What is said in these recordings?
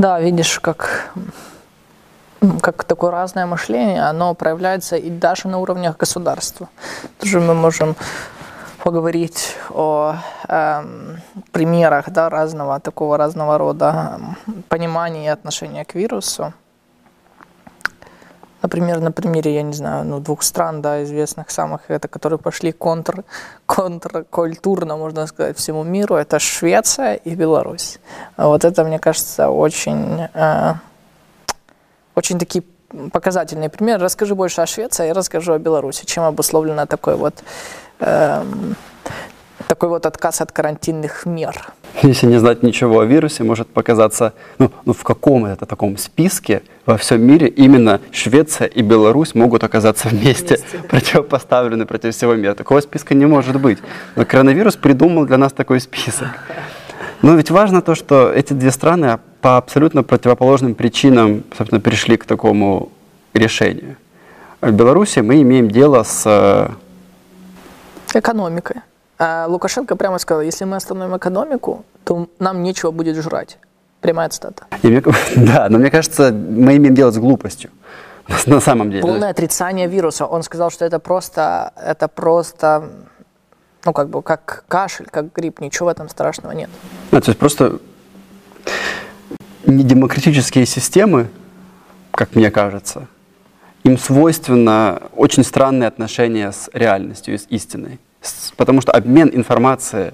Да, видишь, как, как такое разное мышление, оно проявляется и даже на уровнях государства. Тоже мы можем поговорить о э, примерах да, разного такого разного рода понимания и отношения к вирусу. Например, на примере, я не знаю, ну, двух стран, да, известных самых, это, которые пошли контр, контркультурно, можно сказать, всему миру, это Швеция и Беларусь. Вот это, мне кажется, очень, э, очень такие показательные примеры. Расскажи больше о Швеции, я расскажу о Беларуси, чем обусловлено такой вот э, такой вот отказ от карантинных мер. Если не знать ничего о вирусе, может показаться, ну, ну в каком это таком списке во всем мире именно Швеция и Беларусь могут оказаться вместе, вместе да. противопоставлены против всего мира. Такого списка не может быть. Но коронавирус придумал для нас такой список. Но ведь важно то, что эти две страны по абсолютно противоположным причинам, собственно, пришли к такому решению. В Беларуси мы имеем дело с... Э, Экономикой. А Лукашенко прямо сказал, если мы остановим экономику, то нам нечего будет жрать. Прямая цитата. Мне, да, но мне кажется, мы имеем дело с глупостью. На самом деле. Полное отрицание вируса. Он сказал, что это просто, это просто, ну как бы, как кашель, как грипп, ничего в этом страшного нет. А, то есть просто недемократические системы, как мне кажется, им свойственно очень странное отношение с реальностью, с истиной потому что обмен информацией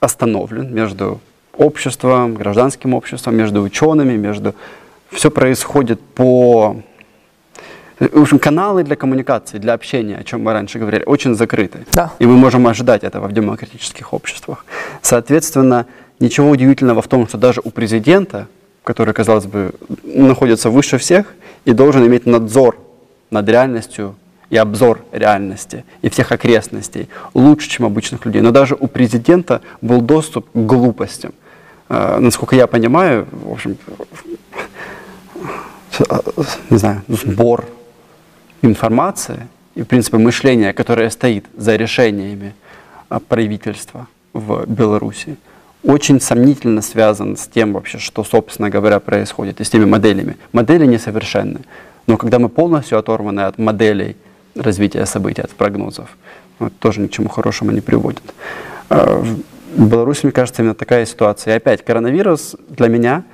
остановлен между обществом, гражданским обществом, между учеными, между... Все происходит по... В общем, каналы для коммуникации, для общения, о чем мы раньше говорили, очень закрыты. Да. И мы можем ожидать этого в демократических обществах. Соответственно, ничего удивительного в том, что даже у президента, который, казалось бы, находится выше всех и должен иметь надзор над реальностью и обзор реальности и всех окрестностей лучше, чем обычных людей. Но даже у президента был доступ к глупостям. Э, насколько я понимаю, в общем, не знаю, сбор информации и, в принципе, мышление, которое стоит за решениями э, правительства в Беларуси, очень сомнительно связан с тем вообще, что, собственно говоря, происходит, и с теми моделями. Модели несовершенны, но когда мы полностью оторваны от моделей развития событий, от прогнозов. Вот, тоже ни к чему хорошему не приводит. А, в Беларуси, мне кажется, именно такая ситуация. И опять, коронавирус для меня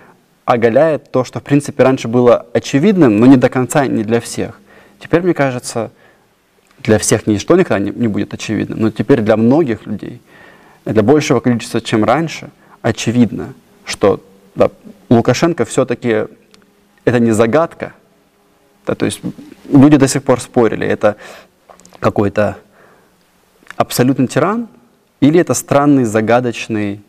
оголяет то, что, в принципе, раньше было очевидным, но не до конца, не для всех. Теперь, мне кажется, для всех ничто никогда не, не будет очевидным, но теперь для многих людей, для большего количества, чем раньше, очевидно, что да, Лукашенко все-таки это не загадка, да, то есть люди до сих пор спорили, это какой-то абсолютный тиран или это странный, загадочный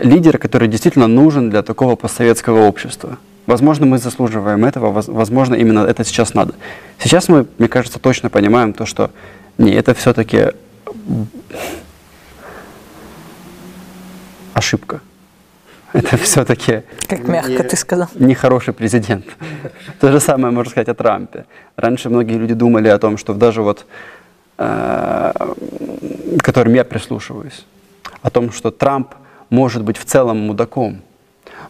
лидер, который действительно нужен для такого постсоветского общества. Возможно, мы заслуживаем этого, возможно, именно это сейчас надо. Сейчас мы, мне кажется, точно понимаем то, что не, это все-таки ошибка. Это все-таки... Как мягко не, ты сказал. Нехороший президент. То же самое можно сказать о Трампе. Раньше многие люди думали о том, что даже вот, э, которым я прислушиваюсь, о том, что Трамп может быть в целом мудаком.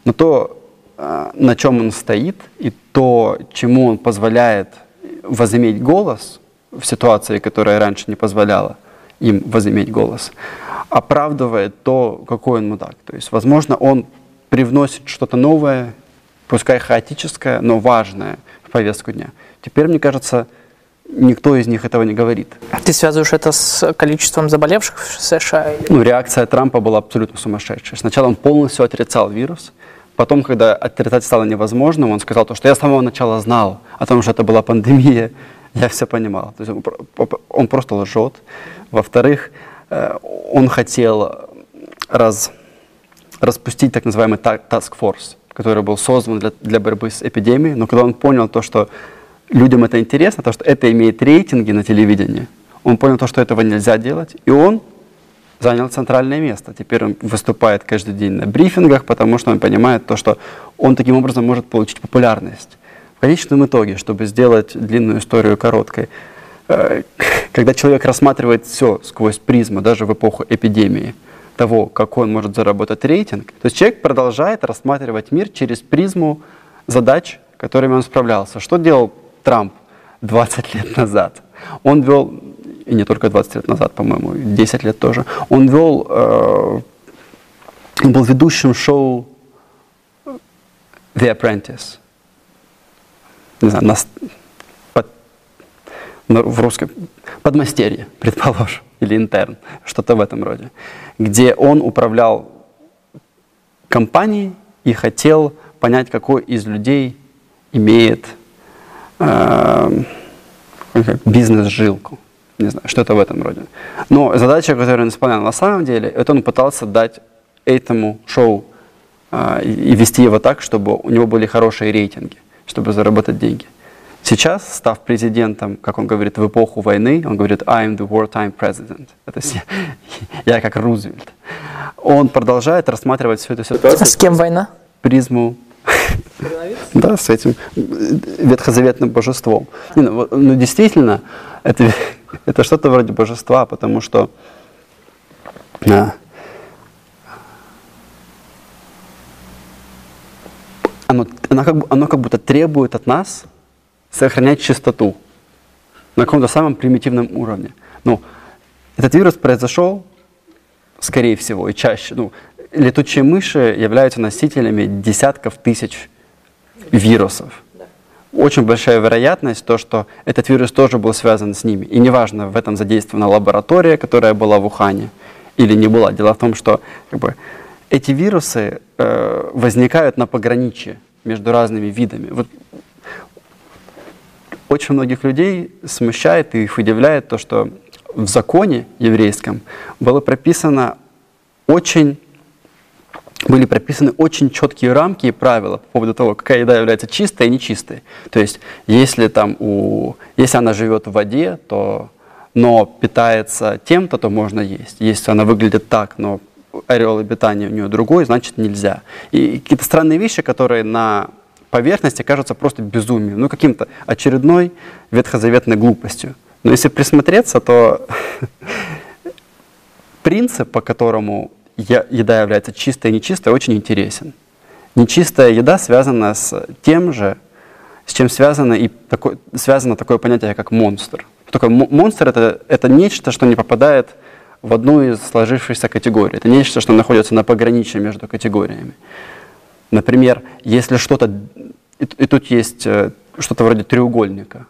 Но то, э, на чем он стоит, и то, чему он позволяет возыметь голос в ситуации, которая раньше не позволяла им возыметь голос, оправдывает то, какой он мудак. То есть, возможно, он привносит что-то новое, пускай хаотическое, но важное в повестку дня. Теперь, мне кажется, никто из них этого не говорит. А ты связываешь это с количеством заболевших в США? Ну, реакция Трампа была абсолютно сумасшедшая. Сначала он полностью отрицал вирус, потом, когда отрицать стало невозможным, он сказал то, что я с самого начала знал о том, что это была пандемия, я все понимал. То есть он, просто лжет. Во-вторых, Э, он хотел раз, распустить так называемый task force, который был создан для, для борьбы с эпидемией, но когда он понял то, что людям это интересно, то, что это имеет рейтинги на телевидении, он понял то, что этого нельзя делать, и он занял центральное место. Теперь он выступает каждый день на брифингах, потому что он понимает то, что он таким образом может получить популярность. Конечном итоге, чтобы сделать длинную историю короткой, Э, когда человек рассматривает все сквозь призму, даже в эпоху эпидемии, того, какой он может заработать рейтинг, то есть человек продолжает рассматривать мир через призму задач, которыми он справлялся. Что делал Трамп 20 лет назад? Он вел, и не только 20 лет назад, по-моему, 10 лет тоже, он вел, э, был ведущим шоу The Apprentice. Не знаю, нас, под, в русском подмастерье, предположим, или интерн, что-то в этом роде, где он управлял компанией и хотел понять, какой из людей имеет э, бизнес-жилку. Не знаю, что-то в этом роде. Но задача, которую он исполнял на самом деле, это он пытался дать этому шоу э, и вести его так, чтобы у него были хорошие рейтинги, чтобы заработать деньги. Сейчас, став президентом, как он говорит, в эпоху войны, он говорит «I am the wartime president». Это я, я как Рузвельт. Он продолжает рассматривать всю эту ситуацию. А с кем война? Призму да, с этим ветхозаветным божеством. Не, ну, ну, действительно, это, это что-то вроде божества, потому что а, оно, как, оно как будто требует от нас сохранять чистоту на каком-то самом примитивном уровне. Ну, этот вирус произошел, скорее всего, и чаще. Ну, летучие мыши являются носителями десятков тысяч вирусов. Очень большая вероятность то, что этот вирус тоже был связан с ними. И неважно, в этом задействована лаборатория, которая была в Ухане, или не была. Дело в том, что как бы, эти вирусы э, возникают на пограничье между разными видами. Вот очень многих людей смущает и их удивляет то, что в законе еврейском было прописано очень были прописаны очень четкие рамки и правила по поводу того, какая еда является чистой и нечистой. То есть, если, там у, если она живет в воде, то, но питается тем-то, то можно есть. Если она выглядит так, но ореол обитания у нее другой, значит нельзя. И какие-то странные вещи, которые на поверхности кажутся просто безумием, ну каким-то очередной ветхозаветной глупостью. Но если присмотреться, то принцип, по которому еда является чистой и нечистой, очень интересен. Нечистая еда связана с тем же, с чем связано, и такое, связано такое понятие, как монстр. Только монстр это, это нечто, что не попадает в одну из сложившихся категорий. Это нечто, что находится на пограничье между категориями. Например, если что-то, и, и тут есть э, что-то вроде треугольника,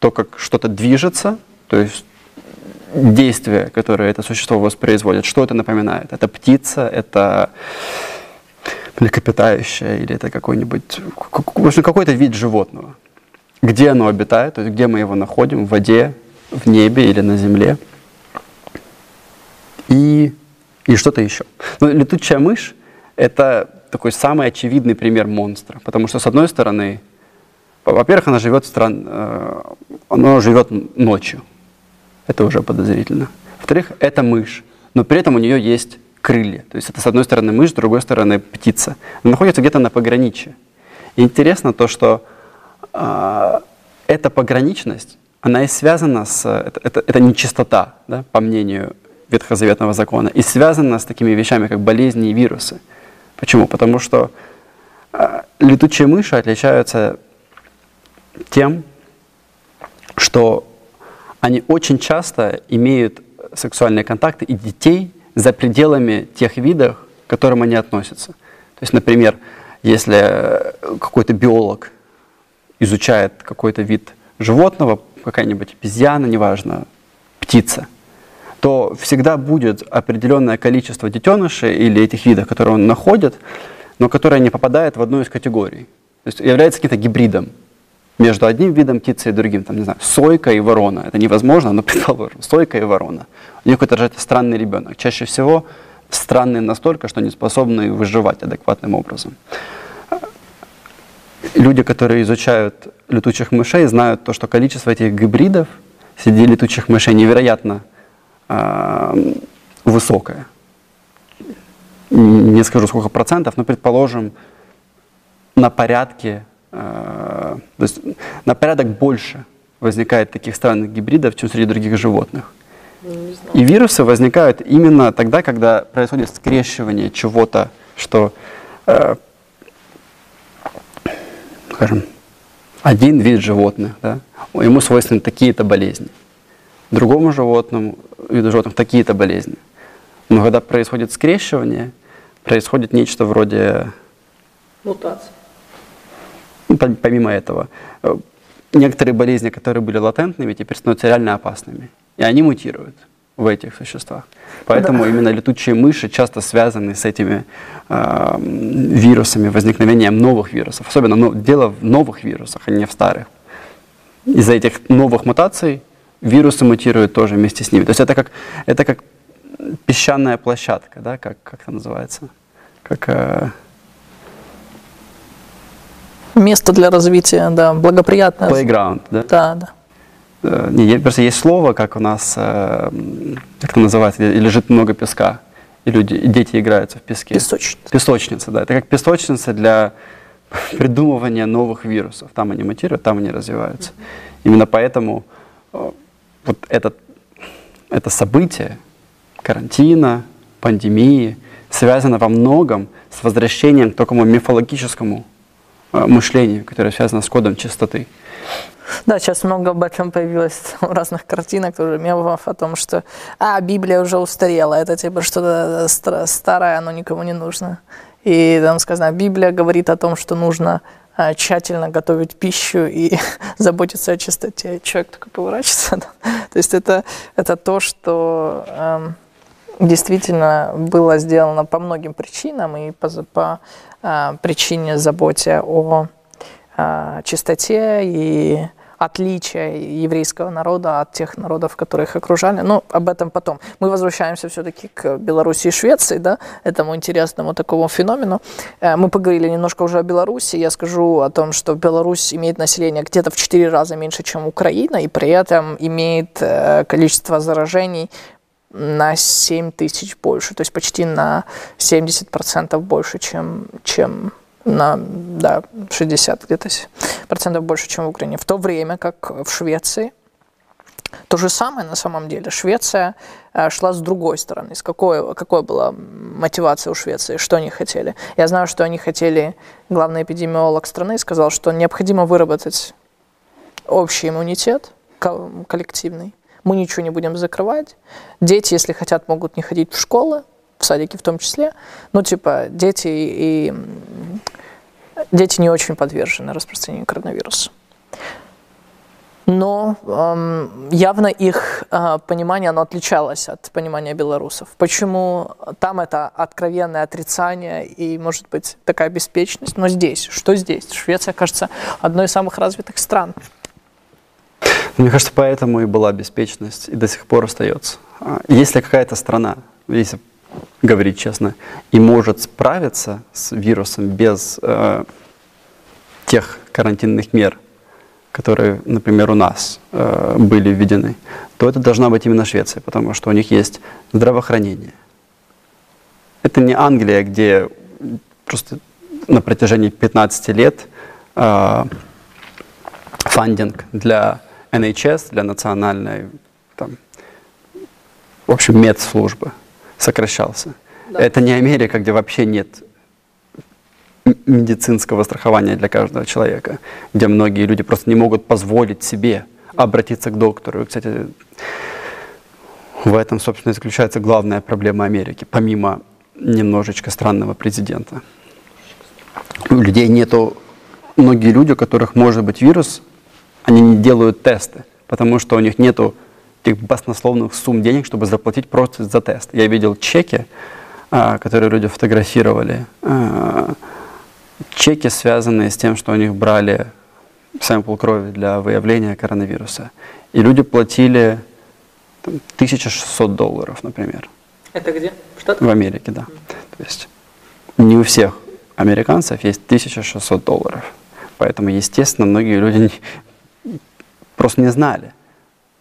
то как что-то движется, то есть действие, которое это существо воспроизводит, что это напоминает? Это птица, это млекопитающее или это какой-нибудь, в общем, какой-то вид животного. Где оно обитает, то есть где мы его находим, в воде, в небе или на земле. И, и что-то еще. Но летучая мышь — это такой самый очевидный пример монстра, потому что, с одной стороны, во-первых, она живет, стран, э, она живет ночью, это уже подозрительно. Во-вторых, это мышь, но при этом у нее есть крылья. То есть это с одной стороны мышь, с другой стороны птица. Она находится где-то на пограничье. И интересно то, что э, эта пограничность, она и связана с... Это, это, это нечистота, да, по мнению Ветхозаветного закона, и связана с такими вещами, как болезни и вирусы. Почему? Потому что э, летучие мыши отличаются тем, что они очень часто имеют сексуальные контакты и детей за пределами тех видов, к которым они относятся. То есть, например, если какой-то биолог изучает какой-то вид животного, какая-нибудь обезьяна, неважно, птица, то всегда будет определенное количество детенышей или этих видов, которые он находит, но которые не попадают в одну из категорий. То есть является каким-то гибридом между одним видом птицы и другим, там, не знаю, сойка и ворона. Это невозможно, но предположим, сойка и ворона. У них какой-то рождается странный ребенок. Чаще всего странный настолько, что не способны выживать адекватным образом. Люди, которые изучают летучих мышей, знают то, что количество этих гибридов среди летучих мышей невероятно э, высокое. Не скажу сколько процентов, но предположим на порядке Э, то есть на порядок больше возникает таких странных гибридов, чем среди других животных. И вирусы возникают именно тогда, когда происходит скрещивание чего-то, что, э, скажем, один вид животных, да, ему свойственны такие-то болезни, другому животному, виду животных такие-то болезни. Но когда происходит скрещивание, происходит нечто вроде... Мутации. Ну, помимо этого, э, некоторые болезни, которые были латентными, теперь становятся реально опасными. И они мутируют в этих существах. Поэтому да. именно летучие мыши часто связаны с этими э, вирусами, возникновением новых вирусов. Особенно но, дело в новых вирусах, а не в старых. Из-за этих новых мутаций вирусы мутируют тоже вместе с ними. То есть это как, это как песчаная площадка, да, как, как это называется? Как, э, Место для развития, да, благоприятное. Playground, да? Да, да. Э, не, просто есть слово, как у нас, э, как это называется, лежит много песка, и люди, и дети играются в песке. Песочница. Песочница, да. Это как песочница для придумывания новых вирусов. Там они мутируют, там они развиваются. Именно поэтому э, вот этот, это событие карантина, пандемии связано во многом с возвращением к такому мифологическому мышлению, которое связано с кодом чистоты. Да, сейчас много об этом появилось разных картинок, тоже мемов о том, что а, Библия уже устарела, это типа что-то старое, оно никому не нужно. И там сказано, Библия говорит о том, что нужно тщательно готовить пищу и заботиться о чистоте. Человек такой поворачивается. То есть это, это то, что эм, действительно было сделано по многим причинам и по, по э, причине заботе о э, чистоте и отличия еврейского народа от тех народов, которые их окружали. Но об этом потом. Мы возвращаемся все-таки к Беларуси и Швеции, да, этому интересному такому феномену. Э, мы поговорили немножко уже о Беларуси. Я скажу о том, что Беларусь имеет население где-то в 4 раза меньше, чем Украина, и при этом имеет э, количество заражений на 7 тысяч больше, то есть почти на 70% больше, чем, чем на да, 60 где-то процентов больше, чем в Украине. В то время как в Швеции то же самое на самом деле. Швеция э, шла с другой стороны. С какой, какой была мотивация у Швеции? Что они хотели? Я знаю, что они хотели, главный эпидемиолог страны сказал, что необходимо выработать общий иммунитет коллективный. Мы ничего не будем закрывать. Дети, если хотят, могут не ходить в школы, в садики в том числе. Ну, типа, дети и дети не очень подвержены распространению коронавируса. Но эм, явно их э, понимание, оно отличалось от понимания белорусов. Почему там это откровенное отрицание и, может быть, такая беспечность? Но здесь, что здесь? Швеция, кажется, одной из самых развитых стран. Мне кажется, поэтому и была беспечность, и до сих пор остается. А, если какая-то страна, если говорить честно, и может справиться с вирусом без э, тех карантинных мер, которые, например, у нас э, были введены, то это должна быть именно Швеция, потому что у них есть здравоохранение. Это не Англия, где просто на протяжении 15 лет э, фандинг для NHS, для национальной, там, в общем, медслужбы сокращался. Да. Это не Америка, где вообще нет медицинского страхования для каждого человека, где многие люди просто не могут позволить себе обратиться к доктору. И, кстати, в этом, собственно, заключается главная проблема Америки, помимо немножечко странного президента. У людей нету, многие люди, у которых может быть вирус, они не делают тесты, потому что у них нету этих баснословных сумм денег, чтобы заплатить просто за тест. Я видел чеки, а, которые люди фотографировали, а, чеки, связанные с тем, что у них брали сэмпл крови для выявления коронавируса. И люди платили там, 1600 долларов, например. Это где? В Штатах? В Америке, да. То есть не у всех американцев есть 1600 долларов. Поэтому, естественно, многие люди просто не знали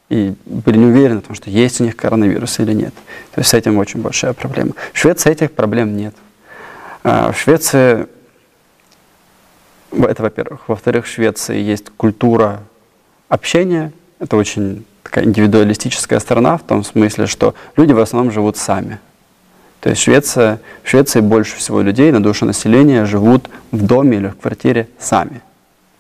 и были не уверены в том, что есть у них коронавирус или нет. То есть с этим очень большая проблема. В Швеции этих проблем нет. А, в Швеции, это во-первых. Во-вторых, в Швеции есть культура общения это очень такая индивидуалистическая страна в том смысле, что люди в основном живут сами. То есть Швеция, в Швеции больше всего людей на душу населения живут в доме или в квартире сами,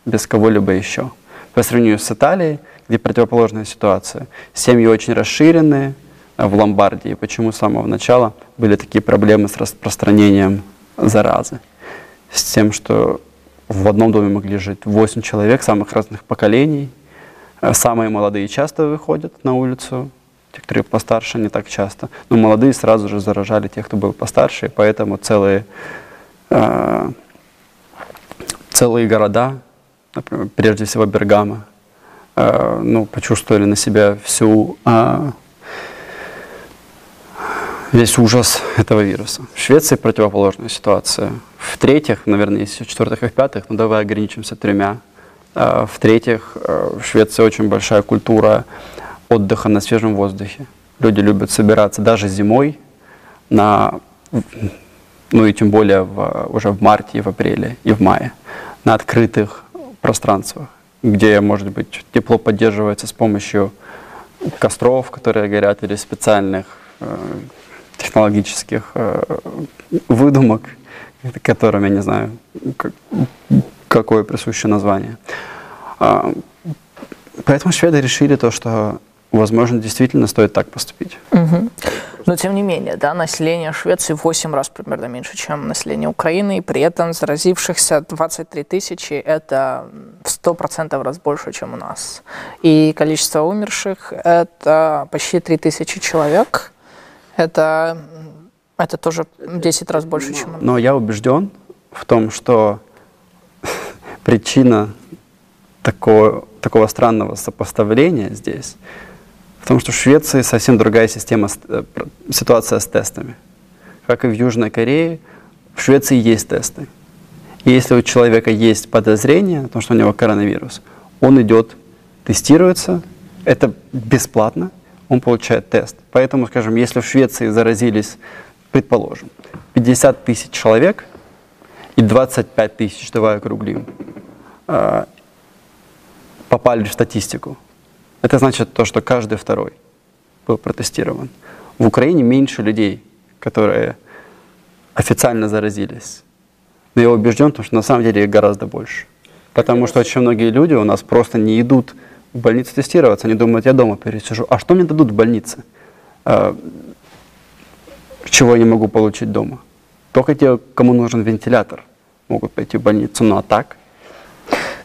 без кого-либо еще. По сравнению с Италией, где противоположная ситуация. Семьи очень расширенные в Ломбардии. Почему с самого начала были такие проблемы с распространением заразы? С тем, что в одном доме могли жить 8 человек самых разных поколений. Э, самые молодые часто выходят на улицу, те, которые постарше, не так часто. Но молодые сразу же заражали тех, кто был постарше, и поэтому целые, э, целые города, например, прежде всего Бергама, э, ну, почувствовали на себя всю э, весь ужас этого вируса. В Швеции противоположная ситуация. В-третьих, наверное, есть в-четвертых и в-пятых, но давай ограничимся тремя. А, в-третьих, в Швеции очень большая культура отдыха на свежем воздухе. Люди любят собираться даже зимой на, ну и тем более в, уже в марте, в апреле, и в мае, на открытых пространствах, где, может быть, тепло поддерживается с помощью костров, которые горят, или специальных э, технологических э, выдумок, которым я не знаю, как, какое присуще название. А, поэтому шведы решили то, что возможно, действительно стоит так поступить. Угу. Но тем не менее, да, население Швеции в 8 раз примерно меньше, чем население Украины, и при этом заразившихся 23 тысячи – это в 100% раз больше, чем у нас. И количество умерших – это почти 3 тысячи человек – это, это тоже 10 раз больше, чем... Но я убежден в том, что причина такого, такого странного сопоставления здесь в том, что в Швеции совсем другая система, э, ситуация с тестами. Как и в Южной Корее, в Швеции есть тесты. И если у человека есть подозрение о том, что у него коронавирус, он идет, тестируется, это бесплатно, он получает тест. Поэтому, скажем, если в Швеции заразились, предположим, 50 тысяч человек и 25 тысяч, давай округлим, а, попали в статистику, это значит то, что каждый второй был протестирован. В Украине меньше людей, которые официально заразились. Но я убежден, что на самом деле их гораздо больше. Потому что очень многие люди у нас просто не идут в больницу тестироваться, они думают, я дома пересижу. А что мне дадут в больнице? А, чего я не могу получить дома? Только те, кому нужен вентилятор, могут пойти в больницу. Ну а так,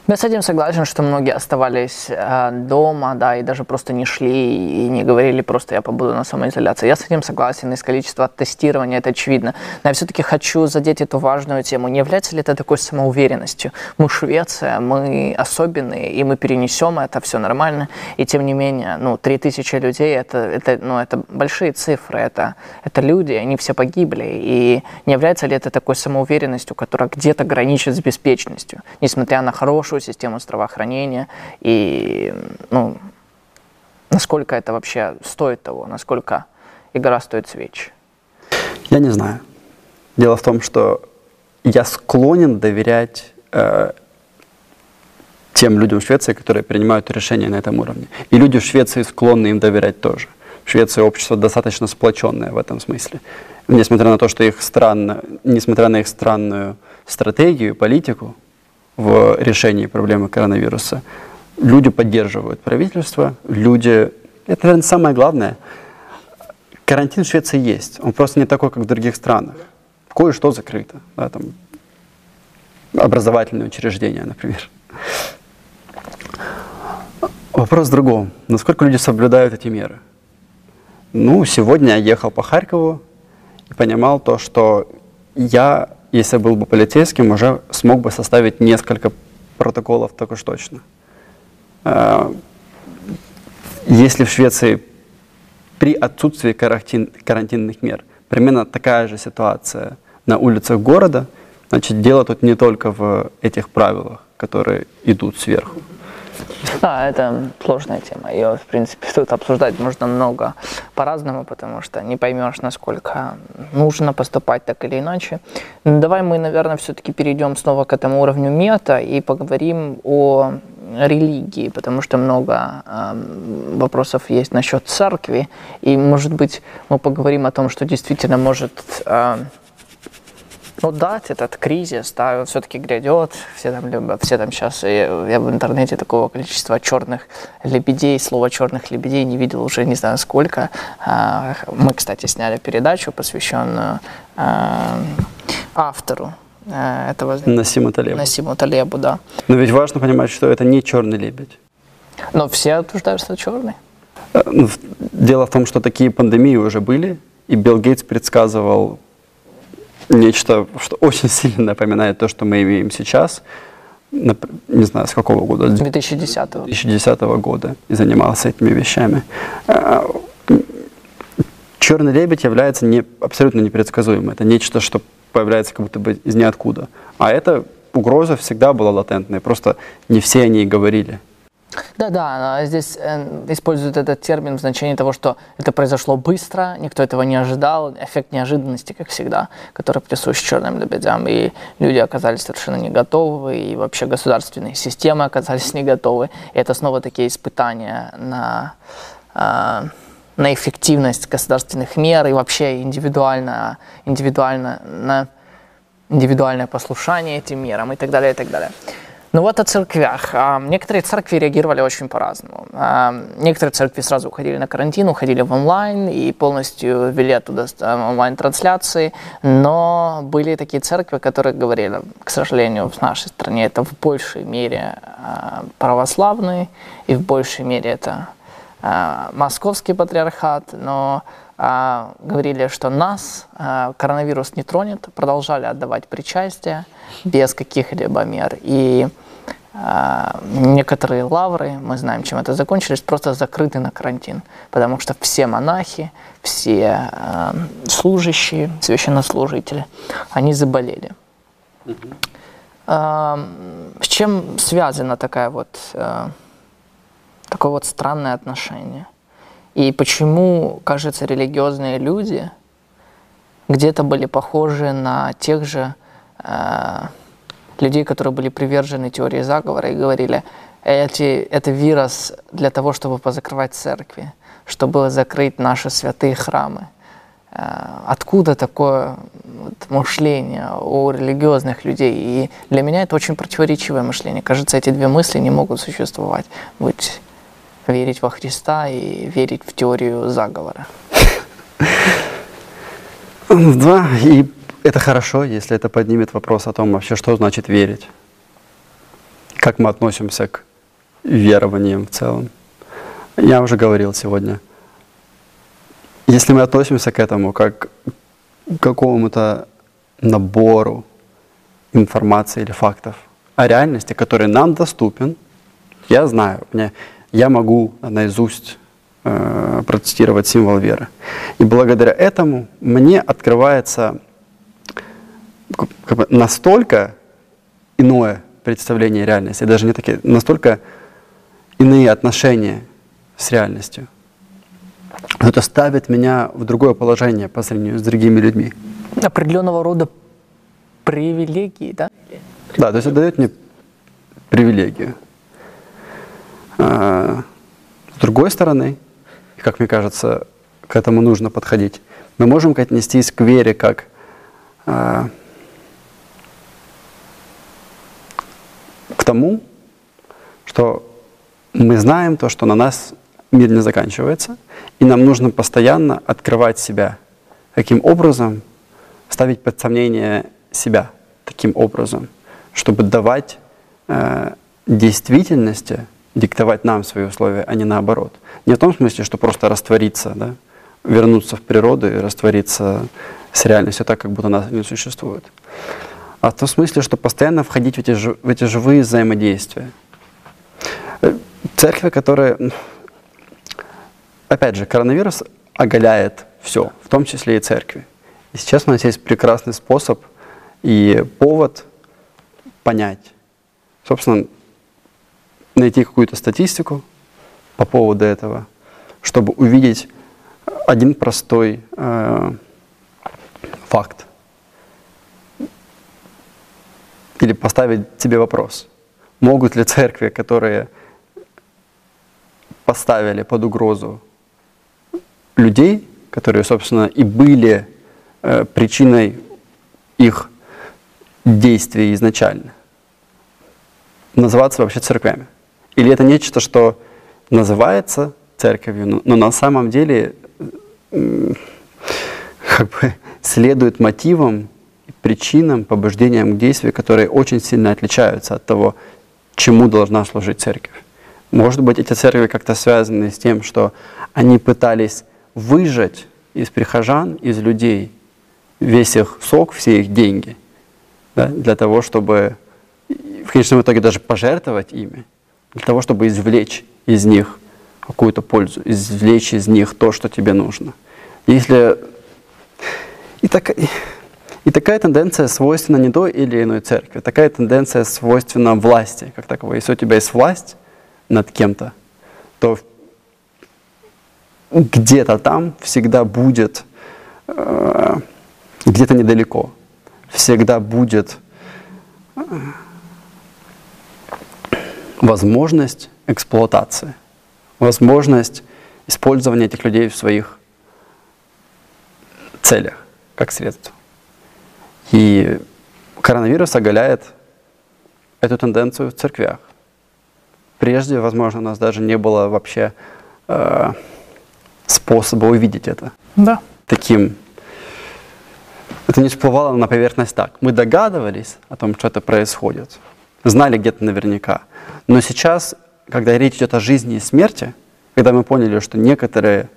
я с этим согласен, что многие оставались э, дома, да, и даже просто не шли и не говорили просто я побуду на самоизоляции. Я с этим согласен, из количества тестирования это очевидно. Но я все-таки хочу задеть эту важную тему. Не является ли это такой самоуверенностью? Мы Швеция, мы особенные, и мы перенесем это, все нормально. И тем не менее, ну, 3000 людей, это, это, ну, это большие цифры, это, это люди, они все погибли. И не является ли это такой самоуверенностью, которая где-то граничит с беспечностью, несмотря на хорошую хорошую систему здравоохранения и ну, насколько это вообще стоит того, насколько игра стоит свеч? Я не знаю. Дело в том, что я склонен доверять э, тем людям в Швеции, которые принимают решения на этом уровне. И люди в Швеции склонны им доверять тоже. В Швеции общество достаточно сплоченное в этом смысле. Несмотря на то, что их странно, несмотря на их странную стратегию, политику, в решении проблемы коронавируса. Люди поддерживают правительство, люди... Это, наверное, самое главное. Карантин в Швеции есть. Он просто не такой, как в других странах. Кое-что закрыто. Да, там, образовательные учреждения, например. Вопрос в другом. Насколько люди соблюдают эти меры? Ну, сегодня я ехал по Харькову и понимал то, что я если был бы полицейским, уже смог бы составить несколько протоколов так уж точно. А, если в Швеции при отсутствии карантин, карантинных мер примерно такая же ситуация на улицах города, значит, дело тут не только в этих правилах, которые идут сверху. Да, это сложная тема. Ее, в принципе, тут обсуждать можно много по-разному, потому что не поймешь, насколько нужно поступать так или иначе. Но давай мы, наверное, все-таки перейдем снова к этому уровню мета и поговорим о религии, потому что много э, вопросов есть насчет церкви, и, может быть, мы поговорим о том, что действительно может э, ну, дать этот кризис, да, все-таки грядет, все там любят, все там сейчас, я, я в интернете такого количества черных лебедей, слова черных лебедей не видел уже не знаю сколько. А, мы, кстати, сняли передачу, посвященную а, автору а, этого. Насиму Талебу. Насиму Талебу, да. Но ведь важно понимать, что это не черный лебедь. Но все утверждают, что черный. Э, ну, дело в том, что такие пандемии уже были, и Билл Гейтс предсказывал нечто, что очень сильно напоминает то, что мы имеем сейчас. Не знаю, с какого года? 2010. 2010 года и занимался этими вещами. А, Черный лебедь является не, абсолютно непредсказуемым. Это нечто, что появляется как будто бы из ниоткуда. А эта угроза всегда была латентной, просто не все о ней говорили. Да, да, здесь э, используют этот термин в значении того, что это произошло быстро, никто этого не ожидал, эффект неожиданности, как всегда, который присущ черным лебедям, и люди оказались совершенно не готовы, и вообще государственные системы оказались не готовы. И это снова такие испытания на, э, на эффективность государственных мер и вообще индивидуально, индивидуально на индивидуальное послушание этим мерам и так далее, и так далее. Ну вот о церквях. Некоторые церкви реагировали очень по-разному. Некоторые церкви сразу уходили на карантин, уходили в онлайн и полностью вели оттуда онлайн-трансляции. Но были такие церкви, которые говорили, к сожалению, в нашей стране это в большей мере православные и в большей мере это московский патриархат, но а, говорили, что нас а, коронавирус не тронет, продолжали отдавать причастие без каких-либо мер. И а, некоторые лавры, мы знаем, чем это закончились, просто закрыты на карантин, потому что все монахи, все а, служащие, священнослужители, они заболели. А, с чем связано такая вот, а, такое вот странное отношение? И почему, кажется, религиозные люди где-то были похожи на тех же э, людей, которые были привержены теории заговора и говорили, эти, это вирус для того, чтобы позакрывать церкви, чтобы закрыть наши святые храмы. Э, откуда такое вот, мышление у религиозных людей? И для меня это очень противоречивое мышление. Кажется, эти две мысли не могут существовать. Быть верить во Христа и верить в теорию заговора. Да, и это хорошо, если это поднимет вопрос о том вообще, что значит верить. Как мы относимся к верованиям в целом. Я уже говорил сегодня. Если мы относимся к этому как к какому-то набору информации или фактов о реальности, который нам доступен, я знаю, мне я могу наизусть э, процитировать символ веры. И благодаря этому мне открывается как бы, настолько иное представление реальности, даже не такие, настолько иные отношения с реальностью. Это ставит меня в другое положение по сравнению с другими людьми. Определенного рода привилегии, да? Да, то есть это дает мне привилегию. А, с другой стороны, как мне кажется, к этому нужно подходить, мы можем отнестись к вере как а, к тому, что мы знаем то, что на нас мир не заканчивается, и нам нужно постоянно открывать себя. Каким образом ставить под сомнение себя таким образом, чтобы давать э, действительности диктовать нам свои условия, а не наоборот. Не в том смысле, что просто раствориться, да, вернуться в природу и раствориться с реальностью так, как будто нас не существует. А в том смысле, что постоянно входить в эти, в эти живые взаимодействия. Э, церкви, которые... Опять же, коронавирус оголяет все, в том числе и церкви. И сейчас у нас есть прекрасный способ и повод понять, собственно, найти какую-то статистику по поводу этого, чтобы увидеть один простой э, факт. Или поставить себе вопрос. могут ли церкви, которые поставили под угрозу людей, которые, собственно, и были э, причиной их действий изначально, называться вообще церквями? Или это нечто, что называется церковью, но, на самом деле как бы следует мотивам, причинам, побуждениям к действию, которые очень сильно отличаются от того, чему должна служить церковь. Может быть, эти церкви как-то связаны с тем, что они пытались выжать из прихожан, из людей весь их сок, все их деньги, да, для того, чтобы в конечном итоге даже пожертвовать ими, для того, чтобы извлечь из них какую-то пользу, извлечь из них то, что тебе нужно. Если и, так, и такая тенденция свойственна не той или иной церкви, такая тенденция свойственна власти, как таковой. Если у тебя есть власть над кем-то, то где-то там всегда будет, э, где-то недалеко, всегда будет э, возможность эксплуатации, возможность использования этих людей в своих целях, как средство. И коронавирус оголяет эту тенденцию в церквях. Прежде, возможно, у нас даже не было вообще э, способа увидеть это. Да. Таким. Это не всплывало на поверхность так. Мы догадывались о том, что это происходит. Знали где-то наверняка. Но сейчас, когда речь идет о жизни и смерти, когда мы поняли, что некоторые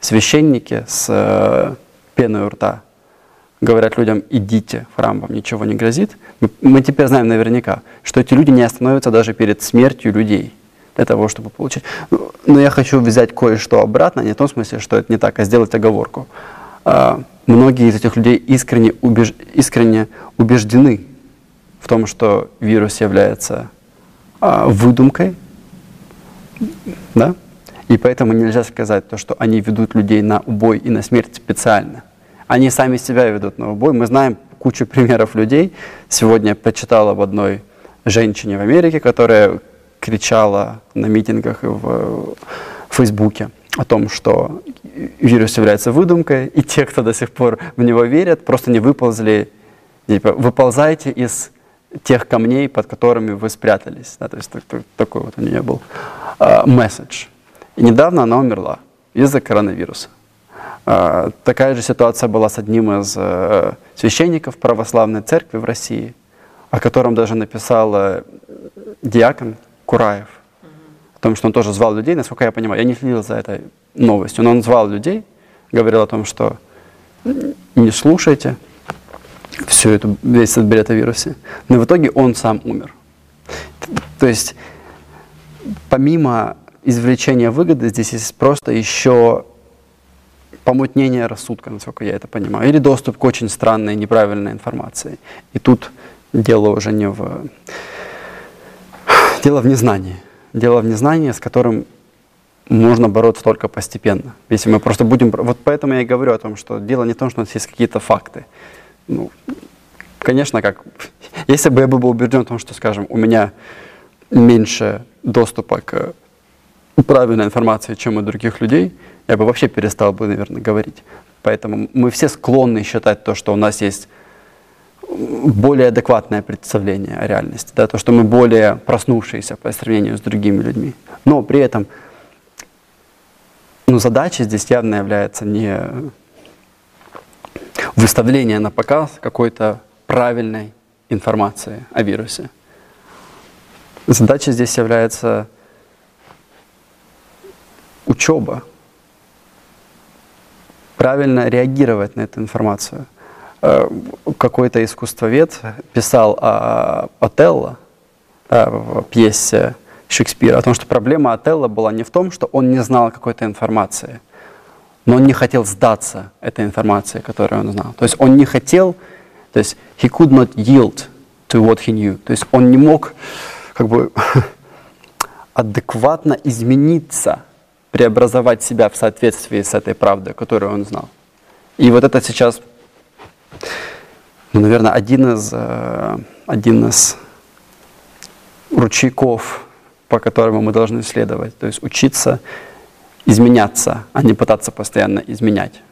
священники с э, пеной у рта говорят людям, идите в храм, вам ничего не грозит, мы, теперь знаем наверняка, что эти люди не остановятся даже перед смертью людей для того, чтобы получить. Ну, но я хочу взять кое-что обратно, не в том смысле, что это не так, а сделать оговорку. А, многие из этих людей искренне, убеж... искренне убеждены в том, что вирус является а, выдумкой, да? И поэтому нельзя сказать то, что они ведут людей на убой и на смерть специально. Они сами себя ведут на убой. Мы знаем кучу примеров людей. Сегодня я прочитал об одной женщине в Америке, которая кричала на митингах в Фейсбуке о том, что вирус является выдумкой, и те, кто до сих пор в него верят, просто не выползли, типа, выползайте из тех камней, под которыми вы спрятались. Да, то есть такой вот у нее был месседж. Uh, и недавно она умерла из-за коронавируса. Uh, такая же ситуация была с одним из uh, священников православной церкви в России, о котором даже написал uh, диакон Кураев, о том, что он тоже звал людей, насколько я понимаю, я не следил за этой новостью, но он звал людей, говорил о том, что не слушайте, всю эту, весь этот бред о вирусе. Но в итоге он сам умер. То есть, помимо извлечения выгоды, здесь есть просто еще помутнение рассудка, насколько я это понимаю, или доступ к очень странной, неправильной информации. И тут дело уже не в... Дело в незнании. Дело в незнании, с которым можно бороться только постепенно. Если мы просто будем... Вот поэтому я и говорю о том, что дело не в том, что у нас есть какие-то факты ну, конечно, как, если бы я был убежден в том, что, скажем, у меня меньше доступа к правильной информации, чем у других людей, я бы вообще перестал бы, наверное, говорить. Поэтому мы все склонны считать то, что у нас есть более адекватное представление о реальности, да, то, что мы более проснувшиеся по сравнению с другими людьми. Но при этом ну, задача здесь явно является не выставление на показ какой-то правильной информации о вирусе. Задача здесь является учеба, правильно реагировать на эту информацию. Э, какой-то искусствовед писал о Отелло, в пьесе Шекспира, о том, что проблема Отелло была не в том, что он не знал какой-то информации – но он не хотел сдаться этой информации, которую он знал. То есть он не хотел, то есть he could not yield to what he knew. То есть он не мог как бы адекватно измениться, преобразовать себя в соответствии с этой правдой, которую он знал. И вот это сейчас, ну, наверное, один из, э, один из ручейков, по которым мы должны следовать. То есть учиться изменяться, а не пытаться постоянно изменять.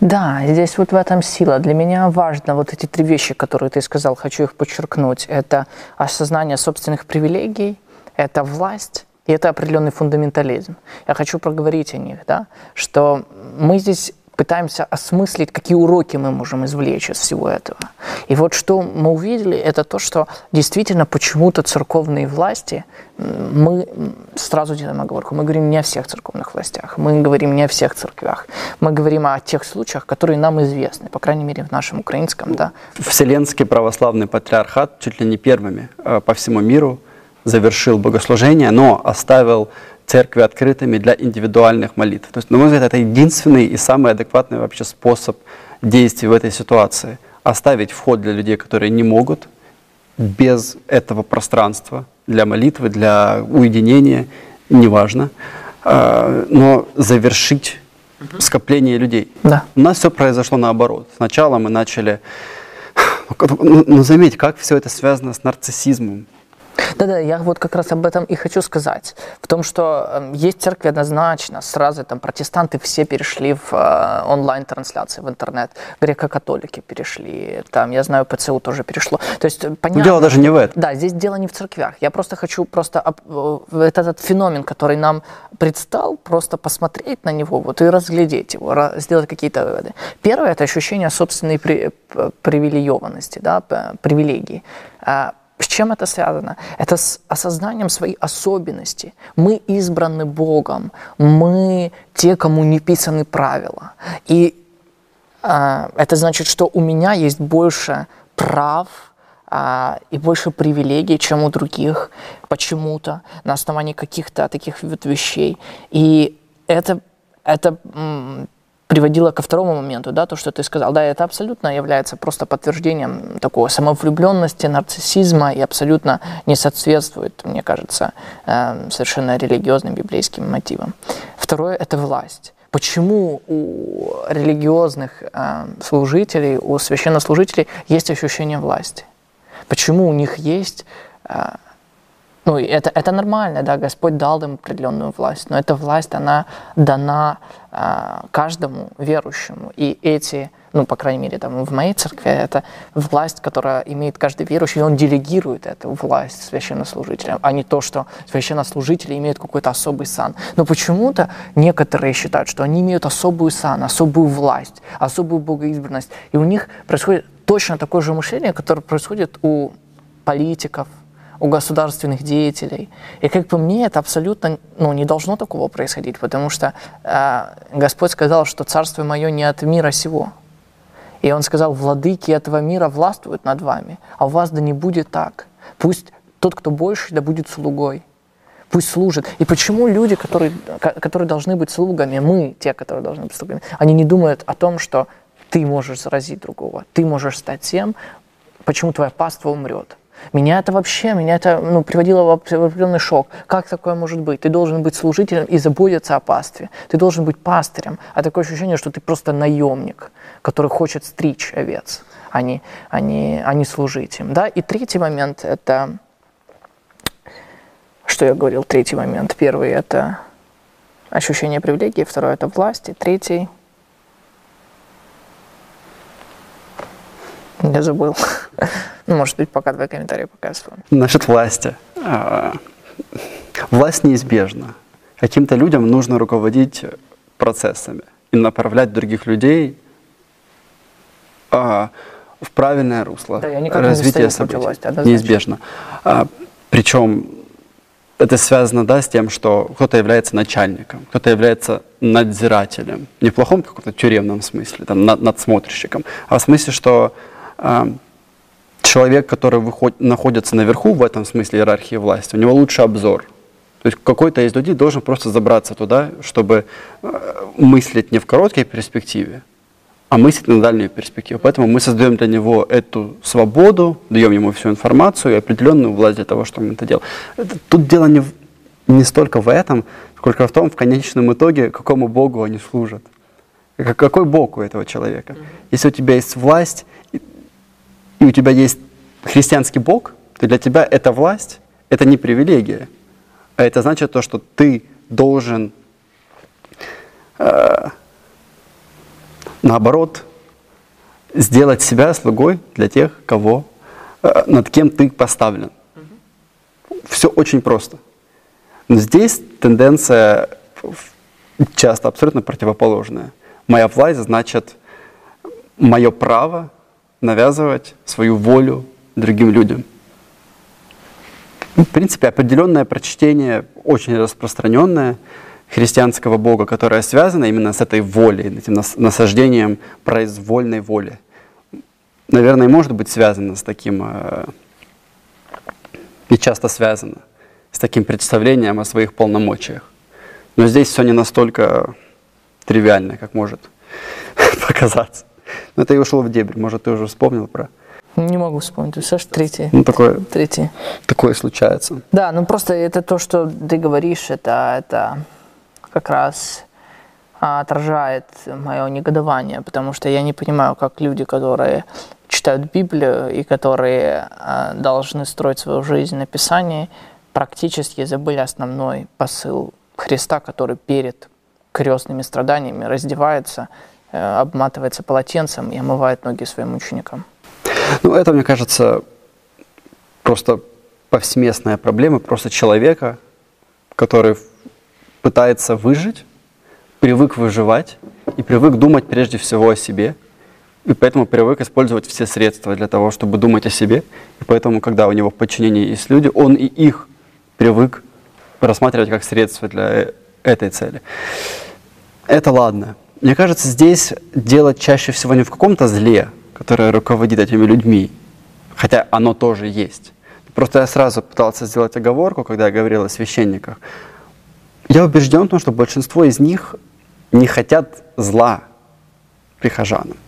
Да, здесь вот в этом сила. Для меня важно вот эти три вещи, которые ты сказал, хочу их подчеркнуть. Это осознание собственных привилегий, это власть и это определенный фундаментализм. Я хочу проговорить о них, да, что мы здесь пытаемся осмыслить, какие уроки мы можем извлечь из всего этого. И вот что мы увидели, это то, что действительно почему-то церковные власти, мы сразу делаем оговорку, мы говорим не о всех церковных властях, мы говорим не о всех церквях, мы говорим о тех случаях, которые нам известны, по крайней мере в нашем украинском, да. Вселенский православный патриархат чуть ли не первыми э, по всему миру завершил богослужение, но оставил церкви открытыми для индивидуальных молитв. То есть, на мой взгляд, это единственный и самый адекватный вообще способ действий в этой ситуации. Оставить вход для людей, которые не могут, без этого пространства для молитвы, для уединения, неважно, а, но завершить скопление людей. Да. У нас все произошло наоборот. Сначала мы начали... Ну, ну заметь, как все это связано с нарциссизмом, да-да, я вот как раз об этом и хочу сказать. В том, что э, есть церкви однозначно, сразу там протестанты все перешли в э, онлайн-трансляции в интернет, греко-католики перешли, там, я знаю, ПЦУ тоже перешло. То есть, э, понятно, дело даже не в этом. Да, здесь дело не в церквях. Я просто хочу просто э, этот, этот феномен, который нам предстал, просто посмотреть на него вот, и разглядеть его, сделать какие-то выводы. Первое – это ощущение собственной при, привилегированности, да, привилегии а, с чем это связано? Это с осознанием своей особенности. Мы избраны Богом, мы те, кому не писаны правила. И э, это значит, что у меня есть больше прав э, и больше привилегий, чем у других почему-то, на основании каких-то таких вот вещей. И это, это приводило ко второму моменту, да, то, что ты сказал. Да, это абсолютно является просто подтверждением такой самовлюбленности, нарциссизма и абсолютно не соответствует, мне кажется, э, совершенно религиозным библейским мотивам. Второе – это власть. Почему у религиозных э, служителей, у священнослужителей есть ощущение власти? Почему у них есть э, ну, это, это нормально, да, Господь дал им определенную власть, но эта власть, она дана э, каждому верующему. И эти, ну, по крайней мере, там, в моей церкви, это власть, которая имеет каждый верующий, и он делегирует эту власть священнослужителям, а не то, что священнослужители имеют какой-то особый сан. Но почему-то некоторые считают, что они имеют особую сан, особую власть, особую богоизбранность, и у них происходит точно такое же мышление, которое происходит у политиков, у государственных деятелей. И как по мне, это абсолютно ну, не должно такого происходить, потому что э, Господь сказал, что царство мое не от мира сего. И Он сказал, владыки этого мира властвуют над вами, а у вас да не будет так. Пусть тот, кто больше, да будет слугой. Пусть служит. И почему люди, которые, которые должны быть слугами, мы, те, которые должны быть слугами, они не думают о том, что ты можешь заразить другого, ты можешь стать тем, почему твоя паства умрет. Меня это вообще, меня это ну, приводило в определенный шок. Как такое может быть? Ты должен быть служителем и заботиться о пастве. Ты должен быть пастырем. А такое ощущение, что ты просто наемник, который хочет стричь овец, а не, а не, а не служить им. Да? И третий момент – это… Что я говорил? Третий момент. Первый – это ощущение привилегии, второй – это власть, и третий – Я забыл. Ну, может быть, пока твои комментарии пока я вспомню. Насчет власти. А, власть неизбежна. Каким-то людям нужно руководить процессами и направлять других людей а, в правильное русло да, я развития не событий. Власти, неизбежно. А, причем это связано да, с тем, что кто-то является начальником, кто-то является надзирателем. Не в плохом каком-то тюремном смысле, там, надсмотрщиком, а в смысле, что человек, который выходит, находится наверху в этом смысле иерархии власти, у него лучше обзор. То есть какой-то из людей должен просто забраться туда, чтобы э, мыслить не в короткой перспективе, а мыслить на дальнюю перспективу. Поэтому мы создаем для него эту свободу, даем ему всю информацию и определенную власть для того, чтобы он это делал. Тут дело не, в, не столько в этом, сколько в том, в конечном итоге, какому Богу они служат. Какой Бог у этого человека? Если у тебя есть власть, и у тебя есть христианский Бог, то для тебя эта власть, это не привилегия, а это значит то, что ты должен э, наоборот сделать себя слугой для тех, кого э, над кем ты поставлен. Все очень просто. Но здесь тенденция часто абсолютно противоположная. Моя власть значит мое право навязывать свою волю другим людям. В принципе, определенное прочтение, очень распространенное, христианского Бога, которое связано именно с этой волей, этим насаждением произвольной воли. Наверное, может быть связано с таким, э, и часто связано, с таким представлением о своих полномочиях. Но здесь все не настолько тривиально, как может показаться. Но это и ушло в дебри. Может, ты уже вспомнил про... Не могу вспомнить. Ты Саш, третий. Ну, такое, третий. такое случается. Да, ну просто это то, что ты говоришь, это, это как раз а, отражает мое негодование, потому что я не понимаю, как люди, которые читают Библию и которые а, должны строить свою жизнь на Писании, практически забыли основной посыл Христа, который перед крестными страданиями раздевается, обматывается полотенцем и омывает ноги своим ученикам. Ну, это, мне кажется, просто повсеместная проблема просто человека, который пытается выжить, привык выживать и привык думать прежде всего о себе, и поэтому привык использовать все средства для того, чтобы думать о себе. И поэтому, когда у него в подчинении есть люди, он и их привык рассматривать как средство для э, этой цели. Это ладно. Мне кажется, здесь дело чаще всего не в каком-то зле, которое руководит этими людьми, хотя оно тоже есть. Просто я сразу пытался сделать оговорку, когда я говорил о священниках. Я убежден в том, что большинство из них не хотят зла прихожанам.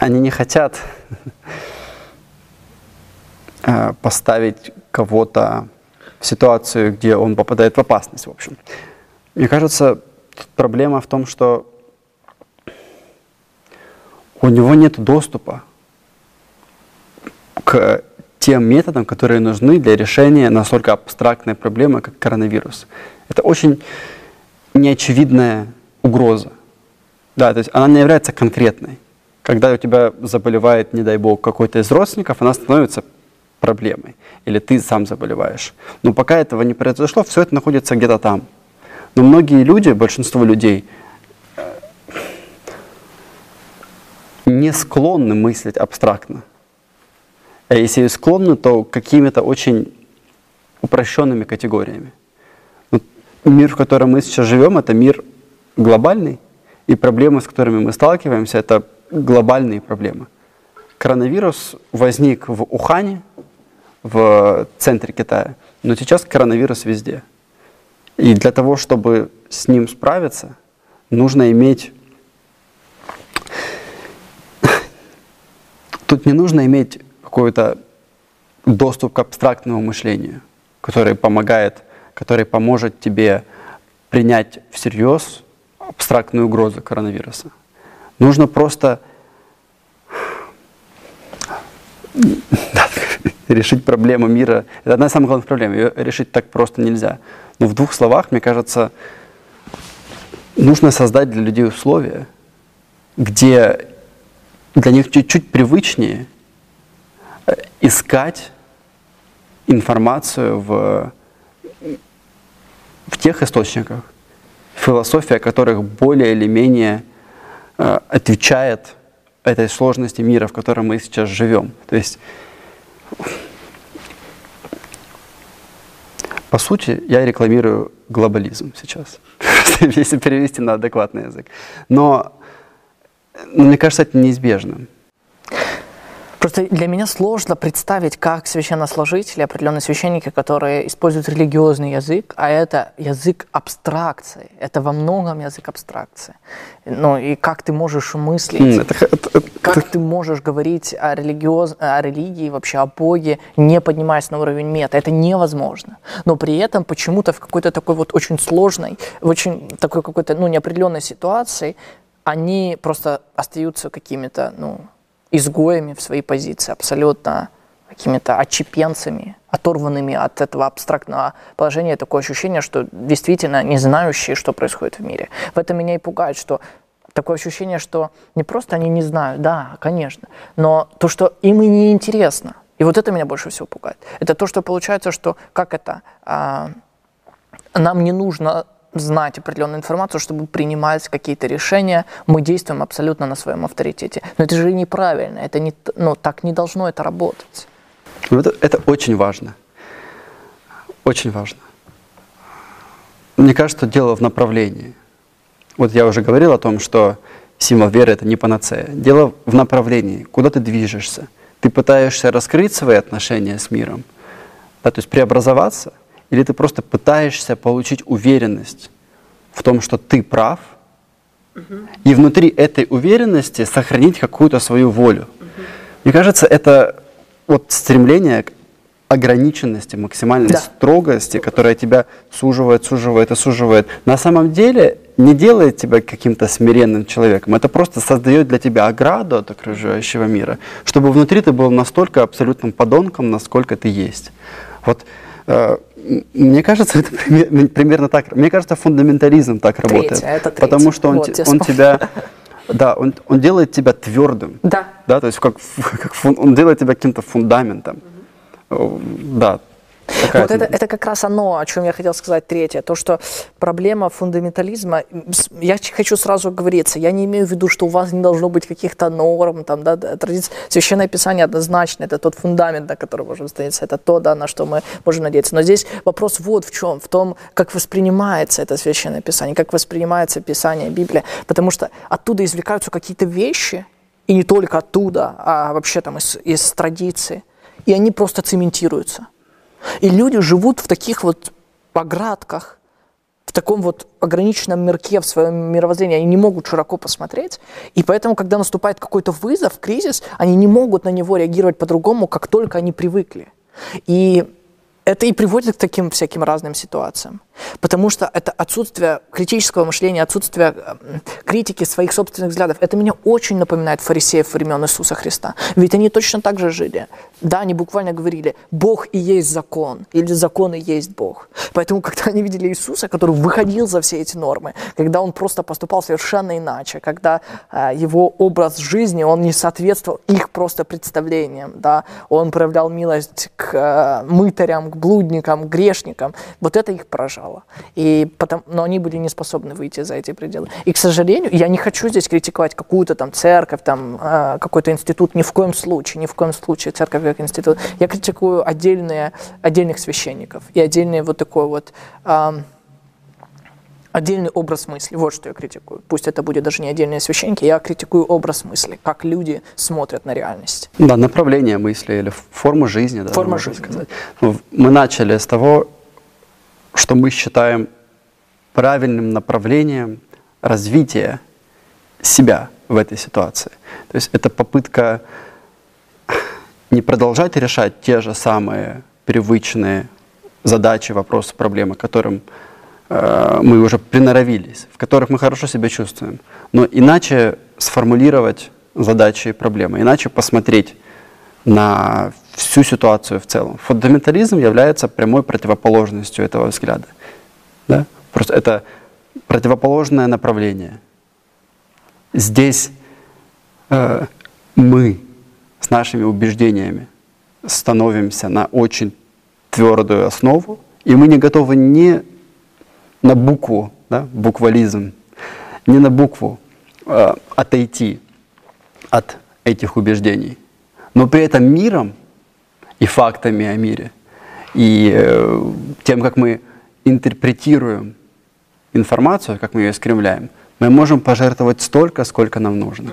Они не хотят э, поставить кого-то в ситуацию, где он попадает в опасность, в общем. Мне кажется, проблема в том, что у него нет доступа к тем методам, которые нужны для решения настолько абстрактной проблемы, как коронавирус. Это очень неочевидная угроза. Да, то есть она не является конкретной. Когда у тебя заболевает, не дай бог, какой-то из родственников, она становится проблемой. Или ты сам заболеваешь. Но пока этого не произошло, все это находится где-то там. Но многие люди, большинство людей, э, не склонны мыслить абстрактно. А если и склонны, то какими-то очень упрощенными категориями. Вот мир, в котором мы сейчас живем, это мир глобальный, и проблемы, с которыми мы сталкиваемся, это глобальные проблемы. Коронавирус возник в Ухане, в центре Китая, но сейчас коронавирус везде. И для того, чтобы с ним справиться, нужно иметь... Тут не нужно иметь какой-то доступ к абстрактному мышлению, который помогает, который поможет тебе принять всерьез абстрактную угрозу коронавируса. Нужно просто решить проблему мира. Это одна из самых главных проблем. Ее решить так просто нельзя. Но в двух словах, мне кажется, нужно создать для людей условия, где для них чуть-чуть привычнее искать информацию в, в тех источниках, философия которых более или менее э, отвечает этой сложности мира, в котором мы сейчас живем. То есть, по сути, я рекламирую глобализм сейчас, если перевести на адекватный язык. Но, но мне кажется, это неизбежным. Просто для меня сложно представить, как священнослужители, определенные священники, которые используют религиозный язык, а это язык абстракции, это во многом язык абстракции. Ну и как ты можешь мыслить, это, это, это, как ты можешь говорить о, религиоз, о религии, вообще о Боге, не поднимаясь на уровень мета, это невозможно. Но при этом почему-то в какой-то такой вот очень сложной, в очень такой какой-то ну, неопределенной ситуации они просто остаются какими-то, ну, изгоями в своей позиции, абсолютно какими-то отчепенцами, оторванными от этого абстрактного положения, такое ощущение, что действительно не знающие, что происходит в мире. В этом меня и пугает, что такое ощущение, что не просто они не знают, да, конечно, но то, что им и не интересно. И вот это меня больше всего пугает. Это то, что получается, что как это, а, нам не нужно знать определенную информацию, чтобы принимать какие-то решения, мы действуем абсолютно на своем авторитете. Но это же неправильно, это не, ну, так не должно это работать. Это, это очень важно. Очень важно. Мне кажется, дело в направлении. Вот я уже говорил о том, что символ веры — это не панацея. Дело в направлении, куда ты движешься. Ты пытаешься раскрыть свои отношения с миром, да, то есть преобразоваться — или ты просто пытаешься получить уверенность в том, что ты прав, угу. и внутри этой уверенности сохранить какую-то свою волю. Угу. Мне кажется, это вот стремление к ограниченности, максимальной да. строгости, которая тебя суживает, суживает и суживает, на самом деле не делает тебя каким-то смиренным человеком. Это просто создает для тебя ограду от окружающего мира, чтобы внутри ты был настолько абсолютным подонком, насколько ты есть. Вот э, мне кажется, это примерно так. Мне кажется, фундаментализм так третье, работает. Это третье. Потому что он, вот, он тебя, да, он, он делает тебя твердым. Да. Да, то есть как, как фун, он делает тебя каким-то фундаментом. Угу. Да, Такая вот это, это как раз оно, о чем я хотел сказать третье. То, что проблема фундаментализма, я хочу сразу говориться, я не имею в виду, что у вас не должно быть каких-то норм, там, да, традиций. Священное Писание однозначно, это тот фундамент, на который можем стоять, это то, да, на что мы можем надеяться. Но здесь вопрос вот в чем, в том, как воспринимается это Священное Писание, как воспринимается Писание, Библия, потому что оттуда извлекаются какие-то вещи, и не только оттуда, а вообще там из, из традиции, и они просто цементируются – и люди живут в таких вот поградках, в таком вот ограниченном мирке в своем мировоззрении, они не могут широко посмотреть, и поэтому, когда наступает какой-то вызов, кризис, они не могут на него реагировать по-другому, как только они привыкли. И это и приводит к таким всяким разным ситуациям. Потому что это отсутствие критического мышления, отсутствие критики своих собственных взглядов. Это меня очень напоминает фарисеев времен Иисуса Христа. Ведь они точно так же жили. Да, они буквально говорили, Бог и есть закон, или закон и есть Бог. Поэтому, когда они видели Иисуса, который выходил за все эти нормы, когда он просто поступал совершенно иначе, когда э, его образ жизни, он не соответствовал их просто представлениям, да, он проявлял милость к э, мытарям, к блудникам, к грешникам, вот это их поражало. И потом, но они были не способны выйти за эти пределы. И, к сожалению, я не хочу здесь критиковать какую-то там церковь, там, э, какой-то институт, ни в коем случае, ни в коем случае церковь как институт. Я критикую отдельные, отдельных священников и отдельный вот такой вот отдельный образ мысли. Вот что я критикую. Пусть это будет даже не отдельные священники, я критикую образ мысли, как люди смотрят на реальность. Да, направление мысли или форму жизни. Да, Форма жизни. Сказать. Ну, мы начали с того, что мы считаем правильным направлением развития себя в этой ситуации. То есть это попытка не продолжать решать те же самые привычные задачи, вопросы, проблемы, которым э, мы уже приноровились, в которых мы хорошо себя чувствуем, но иначе сформулировать задачи и проблемы, иначе посмотреть на всю ситуацию в целом. Фундаментализм является прямой противоположностью этого взгляда. Да? Просто это противоположное направление. Здесь э, мы с нашими убеждениями становимся на очень твердую основу, и мы не готовы ни на букву, да, буквализм, не на букву э, отойти от этих убеждений, но при этом миром и фактами о мире, и э, тем, как мы интерпретируем информацию, как мы ее искривляем, мы можем пожертвовать столько, сколько нам нужно.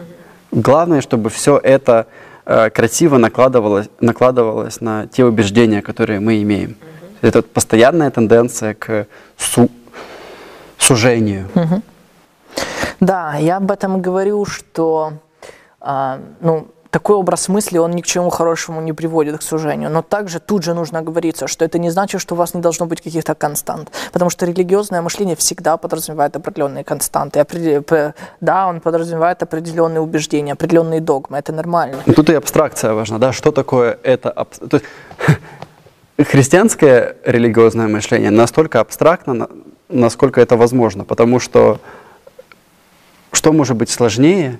Главное, чтобы все это Э, красиво накладывалось, накладывалось на те убеждения, которые мы имеем. Это вот постоянная тенденция к су сужению. Да, я об этом говорю, что а, ну, такой образ мысли, он ни к чему хорошему не приводит, к сужению. Но также тут же нужно говориться, что это не значит, что у вас не должно быть каких-то констант. Потому что религиозное мышление всегда подразумевает определенные константы. Да, он подразумевает определенные убеждения, определенные догмы. Это нормально. Тут и абстракция важна, да, что такое это... То есть, христианское религиозное мышление настолько абстрактно, насколько это возможно, потому что что может быть сложнее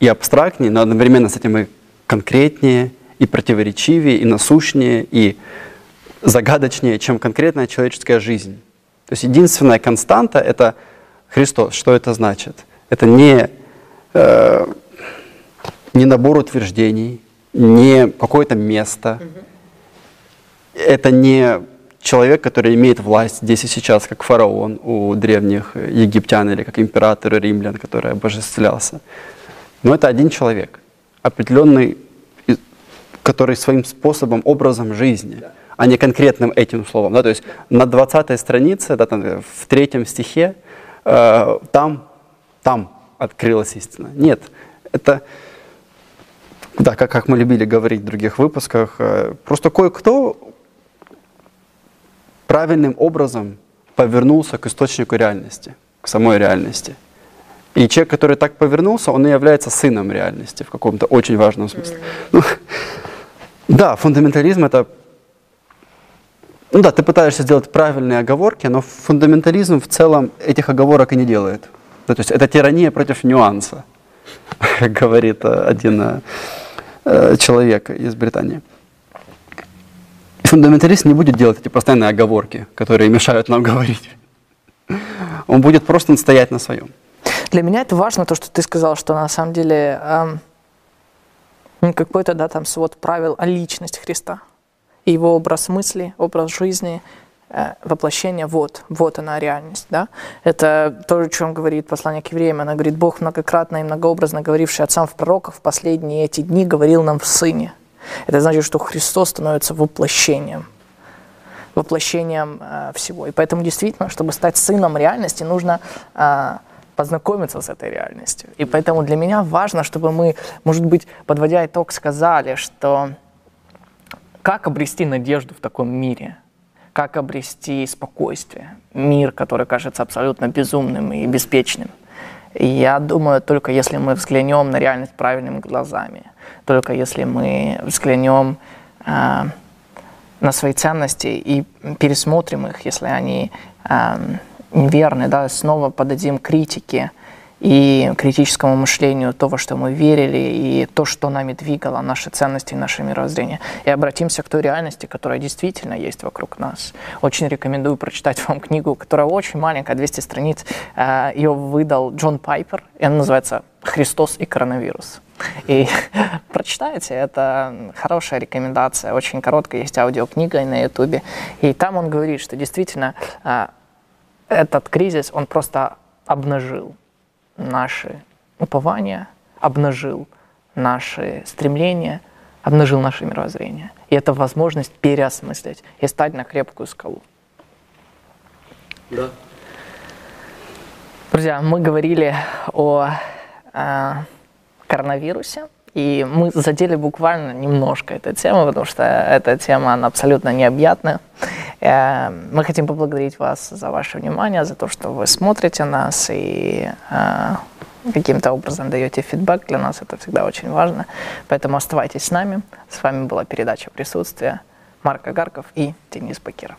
и абстрактнее, но одновременно с этим и конкретнее, и противоречивее, и насущнее, и загадочнее, чем конкретная человеческая жизнь. То есть единственная константа — это Христос. Что это значит? Это не, э, не набор утверждений, не какое-то место, это не человек, который имеет власть здесь и сейчас, как фараон у древних египтян или как император римлян, который обожествлялся. Но это один человек, определенный, который своим способом, образом жизни, а не конкретным этим словом. Да? То есть на 20 странице, да, там, в третьем стихе, э, там, там открылась истина. Нет, это, да, как, как мы любили говорить в других выпусках, э, просто кое-кто правильным образом повернулся к источнику реальности, к самой реальности. И человек, который так повернулся, он и является сыном реальности в каком-то очень важном смысле. Ну, да, фундаментализм это... Ну да, ты пытаешься сделать правильные оговорки, но фундаментализм в целом этих оговорок и не делает. Да, то есть это тирания против нюанса, как говорит э, один э, человек из Британии. Фундаменталист не будет делать эти постоянные оговорки, которые мешают нам говорить. Он будет просто стоять на своем. Для меня это важно, то, что ты сказал, что на самом деле эм, ну, какой-то да, там свод правил о личности Христа. И его образ мысли, образ жизни, э, воплощение, вот, вот она реальность. Да? Это то, о чем говорит послание к евреям. Она говорит, Бог многократно и многообразно говоривший отцам в пророках в последние эти дни говорил нам в Сыне. Это значит, что Христос становится воплощением воплощением э, всего. И поэтому действительно, чтобы стать сыном реальности, нужно э, познакомиться с этой реальностью. И поэтому для меня важно, чтобы мы, может быть, подводя итог, сказали, что как обрести надежду в таком мире, как обрести спокойствие, мир, который кажется абсолютно безумным и беспечным. И я думаю, только если мы взглянем на реальность правильными глазами, только если мы взглянем э, на свои ценности и пересмотрим их, если они э, неверны, да, снова подадим критике и критическому мышлению того, что мы верили, и то, что нами двигало, наши ценности и наше мировоззрение. И обратимся к той реальности, которая действительно есть вокруг нас. Очень рекомендую прочитать вам книгу, которая очень маленькая, 200 страниц. Э, Ее выдал Джон Пайпер, и она называется «Христос и коронавирус». И прочитайте, это хорошая рекомендация, очень короткая, есть аудиокнига на ютубе. И там он говорит, что действительно э, этот кризис, он просто обнажил наши упования, обнажил наши стремления, обнажил наше мировоззрение. И это возможность переосмыслить и стать на крепкую скалу. Да. Друзья, мы говорили о э, коронавирусе, и мы задели буквально немножко эту тему, потому что эта тема, она абсолютно необъятная. Э, мы хотим поблагодарить вас за ваше внимание, за то, что вы смотрите нас и э, каким-то образом даете фидбэк. Для нас это всегда очень важно. Поэтому оставайтесь с нами. С вами была передача «Присутствие». Марк Агарков и Денис Бакиров.